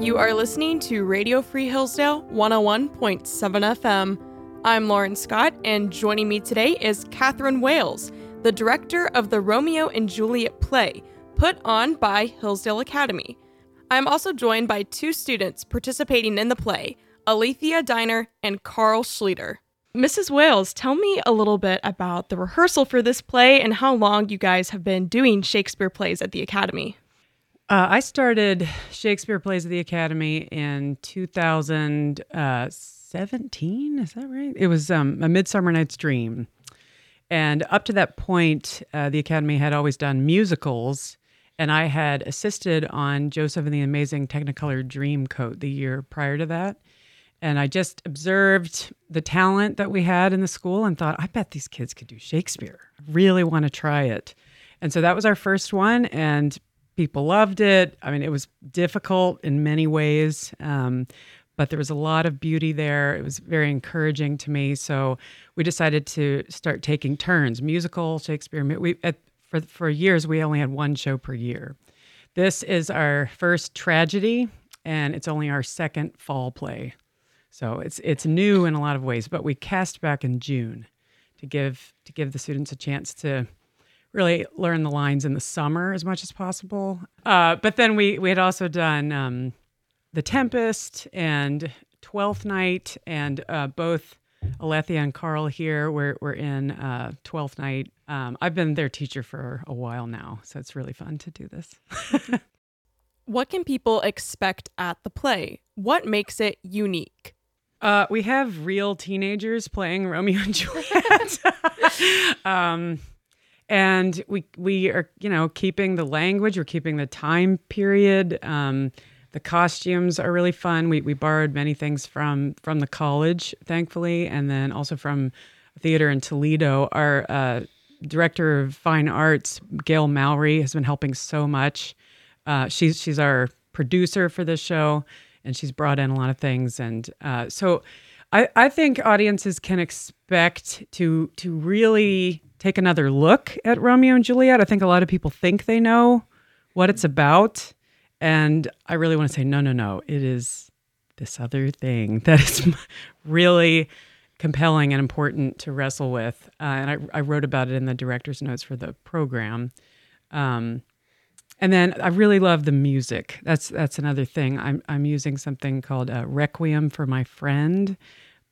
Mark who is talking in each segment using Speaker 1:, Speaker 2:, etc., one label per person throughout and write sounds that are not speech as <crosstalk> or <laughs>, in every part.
Speaker 1: You are listening to Radio Free Hillsdale 101.7 FM. I'm Lauren Scott, and joining me today is Kathryn Wales, the director of the Romeo and Juliet play, put on by Hillsdale Academy. I'm also joined by two students participating in the play, Alethea Diner and Carl Schleter. Mrs. Wales, tell me a little bit about the rehearsal for this play and how long you guys have been doing Shakespeare plays at the Academy.
Speaker 2: Uh, I started Shakespeare Plays at the Academy in 2017. Is that right? It was um, A Midsummer Night's Dream. And up to that point, uh, the Academy had always done musicals. And I had assisted on Joseph and the Amazing Technicolor Dreamcoat the year prior to that. And I just observed the talent that we had in the school and thought, I bet these kids could do Shakespeare. I really want to try it. And so that was our first one. And people loved it. I mean, it was difficult in many ways, um, but there was a lot of beauty there. It was very encouraging to me. So we decided to start taking turns musical, Shakespeare. We, at, for, for years, we only had one show per year. This is our first tragedy, and it's only our second fall play. So it's it's new in a lot of ways, but we cast back in June to give to give the students a chance to really learn the lines in the summer as much as possible. Uh, but then we we had also done um, the Tempest and Twelfth Night, and uh, both Alethea and Carl here were were in uh, Twelfth Night. Um, I've been their teacher for a while now, so it's really fun to do this. <laughs>
Speaker 1: what can people expect at the play? What makes it unique?
Speaker 2: Uh, we have real teenagers playing Romeo and <laughs> Juliet. <laughs> um, and we we are you know keeping the language we're keeping the time period. Um, the costumes are really fun. We, we borrowed many things from from the college thankfully and then also from theater in toledo. Our uh, director of fine arts gail mowry has been helping so much. Uh, she's she's our producer for this show and she's brought in a lot of things. And uh, so I, I think audiences can expect to to really take another look at Romeo and Juliet. I think a lot of people think they know what it's about. And I really want to say, no, no, no. It is this other thing <laughs> that is really compelling and important to wrestle with. Uh, and I, I, wrote about it in the director's notes for the program. Um, and then I really love the music. That's that's another thing. I'm I'm using something called uh, Requiem for My Friend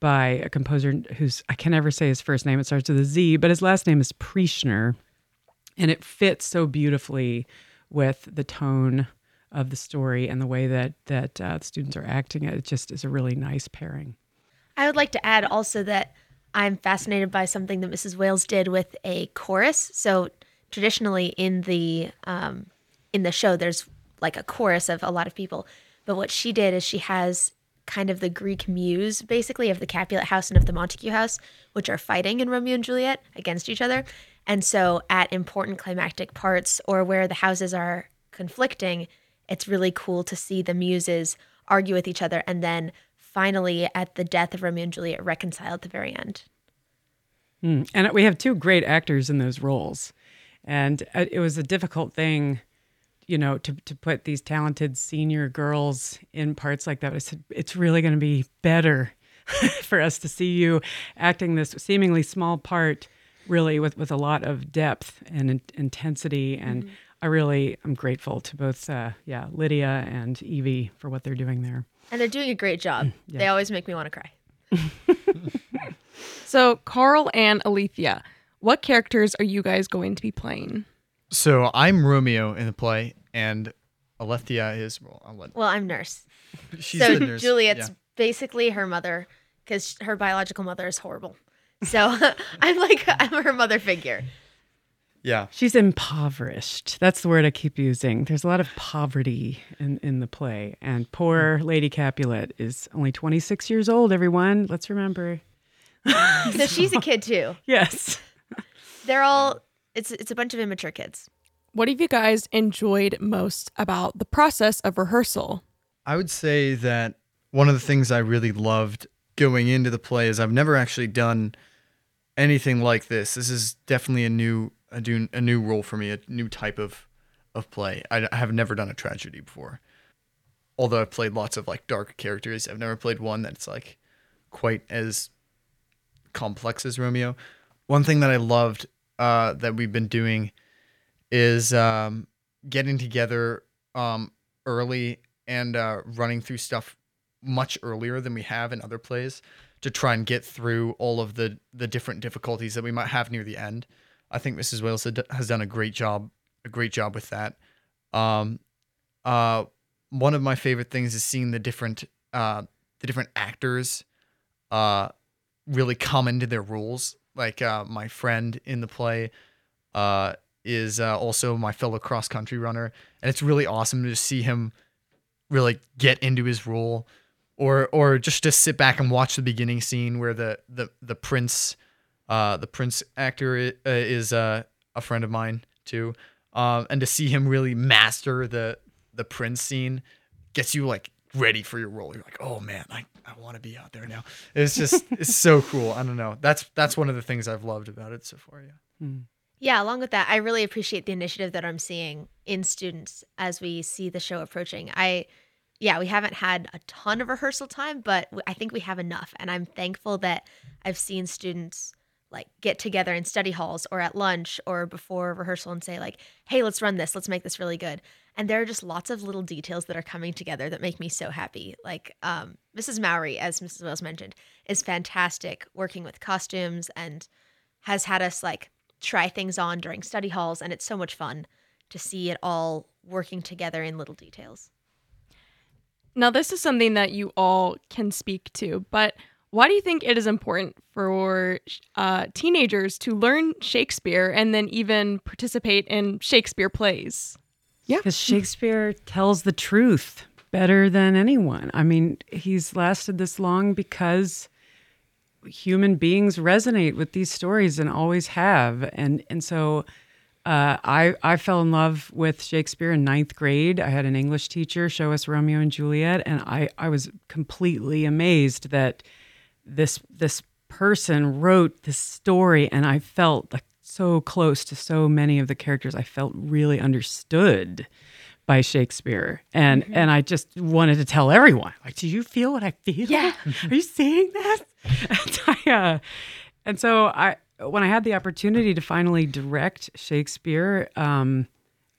Speaker 2: by a composer who's I can never say his first name. It starts with a Z, but his last name is Preisner, and it fits so beautifully with the tone of the story and the way that that uh, the students are acting. It just is a really nice pairing.
Speaker 3: I would like to add also that I'm fascinated by something that Mrs. Wales did with a chorus. So traditionally in the um, in the show there's like a chorus of a lot of people but what she did is she has kind of the greek muse basically of the capulet house and of the montague house which are fighting in romeo and juliet against each other. And so at important climactic parts or where the houses are conflicting it's really cool to see the muses argue with each other and then finally at the death of romeo and juliet reconcile at the very end.
Speaker 2: Mm. and we have two great actors in those roles. And uh, it was a difficult thing you know, to, to put these talented senior girls in parts like that. I said, it's really going to be better <laughs> for us to see you acting this seemingly small part, really with, with a lot of depth and in- intensity. And mm-hmm. I really am grateful to both, uh, yeah, Lydia and Evie for what they're doing there.
Speaker 3: And they're doing a great job. Yeah. They always make me want to cry. <laughs>
Speaker 1: so, Carl and Alethea, what characters are you guys going to be playing?
Speaker 4: So I'm Romeo in the play, and Alethea is well. I'll let,
Speaker 3: well, I'm nurse.
Speaker 4: She's
Speaker 3: so
Speaker 4: the nurse.
Speaker 3: Juliet's
Speaker 4: yeah.
Speaker 3: basically her mother because her biological mother is horrible. So <laughs> I'm like <laughs> I'm her mother figure.
Speaker 4: Yeah.
Speaker 2: She's impoverished. That's the word I keep using. There's a lot of poverty in, in the play. And poor mm. Lady Capulet is only 26 years old, everyone. Let's remember.
Speaker 3: so she's a kid too. <laughs>
Speaker 2: Yes.
Speaker 3: They're all it's it's a bunch of immature kids.
Speaker 1: What have you guys enjoyed most about the process of rehearsal?
Speaker 4: I would say that one of the things I really loved going into the play is I've never actually done anything like this. This is definitely a new a new, a new role for me, a new type of of play. I, I have never done a tragedy before. although I've played lots of like dark characters, I've never played one that's like quite as complex as Romeo. One thing that I loved uh, that we've been doing is um, getting together um, early and uh, running through stuff much earlier than we have in other plays to try and get through all of the the different difficulties that we might have near the end. I think Mrs. Wales has done a great job, a great job with that. Um, uh, one of my favorite things is seeing the different uh, the different actors uh, really come into their roles. Like uh, my friend in the play uh, is uh, also my fellow cross country runner, and it's really awesome to see him really get into his role or or just to sit back and watch the beginning scene where the the the prince uh the prince actor uh, is uh, a friend of mine too. Um and to see him really master the the prince scene gets you like ready for your role. You're like oh man i i want to be out there now. It's just it's so <laughs> cool. I don't know. That's that's one of the things i've loved about it so far yeah.
Speaker 3: Mm. Yeah, along with that, I really appreciate the initiative that I'm seeing in students as we see the show approaching. I yeah, we haven't had a ton of rehearsal time, but I think we have enough. And I'm thankful that I've seen students like get together in study halls or at lunch or before rehearsal and say like, "Hey, let's run this. Let's make this really good." And there are just lots of little details that are coming together that make me so happy. Like um, Mrs. Mowry, as Mrs. Wells mentioned, is fantastic working with costumes and has had us like try things on during study halls, and it's so much fun to see it all working together in little details.
Speaker 1: Now, this is something that you all can speak to, but why do you think it is important for uh, teenagers to learn Shakespeare and then even participate in Shakespeare plays?
Speaker 2: Yeah. Because Shakespeare tells the truth better than anyone. I mean, he's lasted this long because human beings resonate with these stories and always have. And and so uh, I I fell in love with Shakespeare in ninth grade. I had an English teacher show us Romeo and Juliet, and I I was completely amazed that this this person wrote this story, and I felt like so close to so many of the characters. I felt really understood by Shakespeare, and mm-hmm. and I just wanted to tell everyone like, do you feel what I feel?
Speaker 3: Yeah, <laughs>
Speaker 2: are you seeing that? And, I, uh, and so I when I had the opportunity to finally direct Shakespeare, um,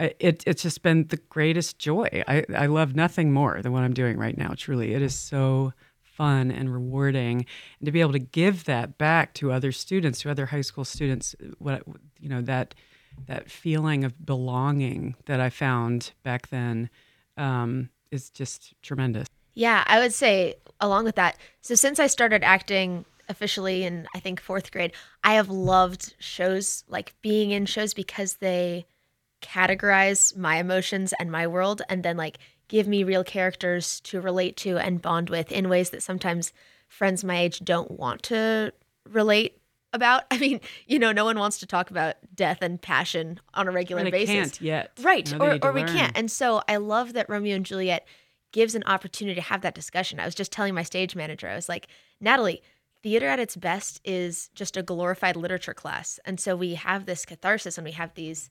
Speaker 2: it, it's just been the greatest joy. I, I love nothing more than what I'm doing right now. Truly, it is so fun and rewarding, and to be able to give that back to other students, to other high school students, what you know that that feeling of belonging that I found back then um, is just tremendous.
Speaker 3: Yeah, I would say along with that. So since I started acting officially in I think fourth grade, I have loved shows like being in shows because they categorize my emotions and my world and then like give me real characters to relate to and bond with in ways that sometimes friends my age don't want to relate about. <laughs> I mean, you know, no one wants to talk about death and passion on a regular basis.
Speaker 2: Can't yet,
Speaker 3: right? Or or we can't. And so I love that Romeo and Juliet gives an opportunity to have that discussion. I was just telling my stage manager, I was like, Natalie, theater at its best is just a glorified literature class. And so we have this catharsis and we have these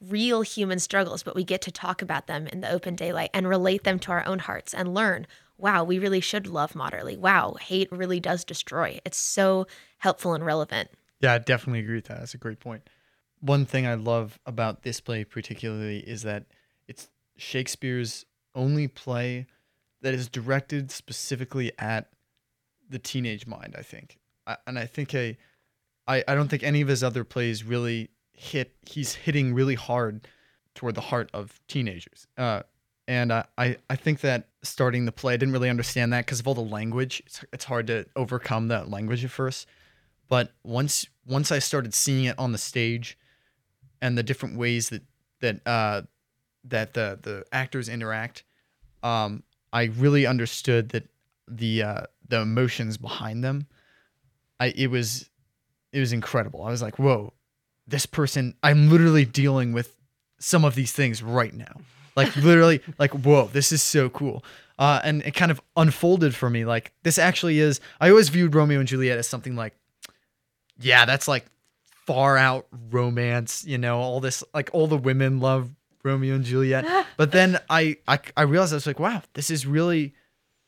Speaker 3: real human struggles, but we get to talk about them in the open daylight and relate them to our own hearts and learn wow, we really should love moderately. Wow, hate really does destroy. It's so helpful and relevant.
Speaker 4: Yeah, I definitely agree with that. That's a great point. One thing I love about this play particularly is that it's Shakespeare's only play that is directed specifically at the teenage mind. I think, I, and I think a, I I don't think any of his other plays really hit. He's hitting really hard toward the heart of teenagers. Uh, and I, I, I think that starting the play, I didn't really understand that because of all the language. It's, it's hard to overcome that language at first. But once once I started seeing it on the stage, and the different ways that that uh, that the the actors interact, um, I really understood that the uh, the emotions behind them. I it was it was incredible. I was like, whoa, this person. I'm literally dealing with some of these things right now. Like <laughs> literally, like whoa, this is so cool. Uh, and it kind of unfolded for me. Like this actually is. I always viewed Romeo and Juliet as something like, yeah, that's like far out romance. You know, all this like all the women love Romeo and Juliet. <laughs> but then I, I I realized I was like, wow, this is really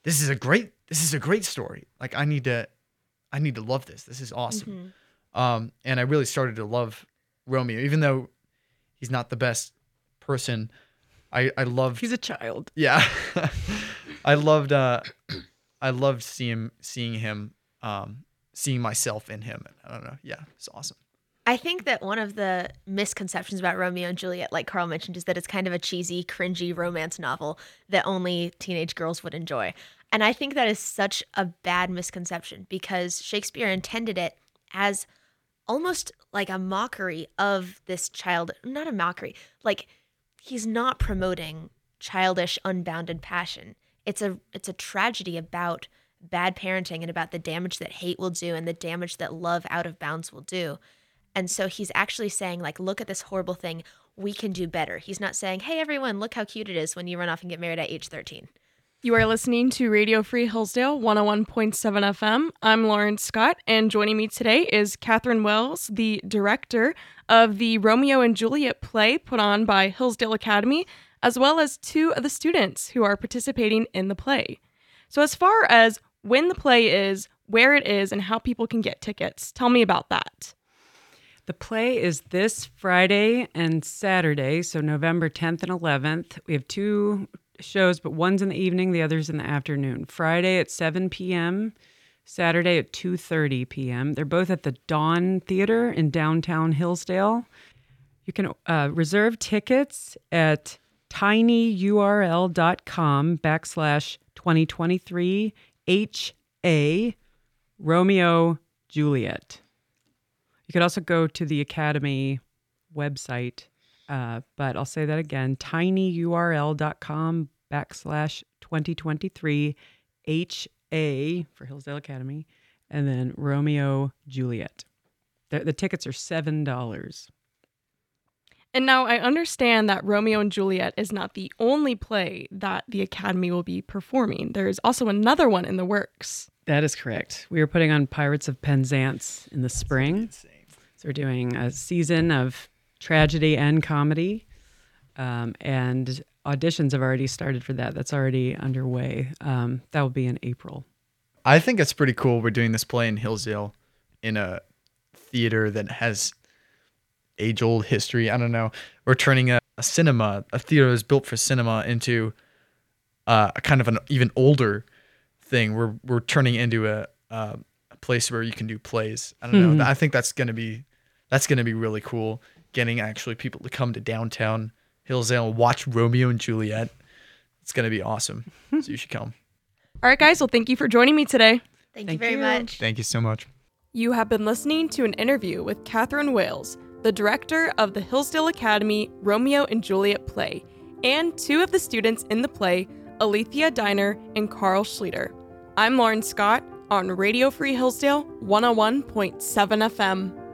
Speaker 4: this is a great this is a great story. Like I need to I need to love this. This is awesome. Um, and I really started to love Romeo, even though he's not the best person. I I loved
Speaker 2: He's a child.
Speaker 4: yeah, <laughs> I loved uh, I loved seeing seeing him um seeing myself in him. I don't know. Yeah, it's awesome.
Speaker 3: I think that one of the misconceptions about Romeo and Juliet, like Carl mentioned, is that it's kind of a cheesy, cringy romance novel that only teenage girls would enjoy. And I think that is such a bad misconception because Shakespeare intended it as almost like a mockery of this child, not a mockery, like he's not promoting childish, unbounded passion. It's a it's a tragedy about bad parenting and about the damage that hate will do and the damage that love out of bounds will do. And so he's actually saying, like, look at this horrible thing. We can do better. He's not saying, hey, everyone, look how cute it is when you run off and get married at age 13.
Speaker 1: You are listening to Radio Free Hillsdale 101.7 FM. I'm Lauren Scott, and joining me today is Kathryn Wells, the director of the Romeo and Juliet play put on by Hillsdale Academy, as well as two of the students who are participating in the play. So, as far as when the play is, where it is, and how people can get tickets, tell me about that.
Speaker 2: The play is this Friday and Saturday, so November 10th and 11th. We have two shows, but one's in the evening, the other's in the afternoon. Friday at 7 p.m., Saturday at 2:30 p.m. They're both at the Dawn Theater in downtown Hillsdale. You can uh, reserve tickets at tinyurl.com backslash 2023 HA Romeo Juliet. You could also go to the Academy website, uh, but I'll say that again tinyurl.com backslash 2023 HA for Hillsdale Academy, and then Romeo Juliet. The, the tickets are $7.
Speaker 1: And now I understand that Romeo and Juliet is not the only play that the Academy will be performing. There is also another one in the works.
Speaker 2: That is correct. We are putting on Pirates of Penzance in the spring.
Speaker 4: Insane.
Speaker 2: We're doing a season of tragedy and comedy, um, and auditions have already started for that. That's already underway. Um, that will be in April.
Speaker 4: I think it's pretty cool. We're doing this play in Hillsdale in a theater that has age old history. I don't know. We're turning a, a cinema, a theater that's built for cinema, into uh, a kind of an even older thing. We're we're turning into a, a, a place where you can do plays. I don't know. I think that's gonna be that's gonna be really cool. Getting actually people to come to downtown Hillsdale and watch Romeo and Juliet. It's gonna be awesome. <laughs> so you should come.
Speaker 1: All right, guys, well, thank you for joining me today.
Speaker 3: Thank,
Speaker 2: Thank
Speaker 3: you very
Speaker 2: you.
Speaker 3: much.
Speaker 4: Thank you so much.
Speaker 1: You have been listening to an interview with Kathryn Wales, the director of the Hillsdale Academy Romeo and Juliet play, and two of the students in the play, Alethea Diner and Carl Schluter. I'm Lauren Scott on Radio Free Hillsdale 101.7 FM.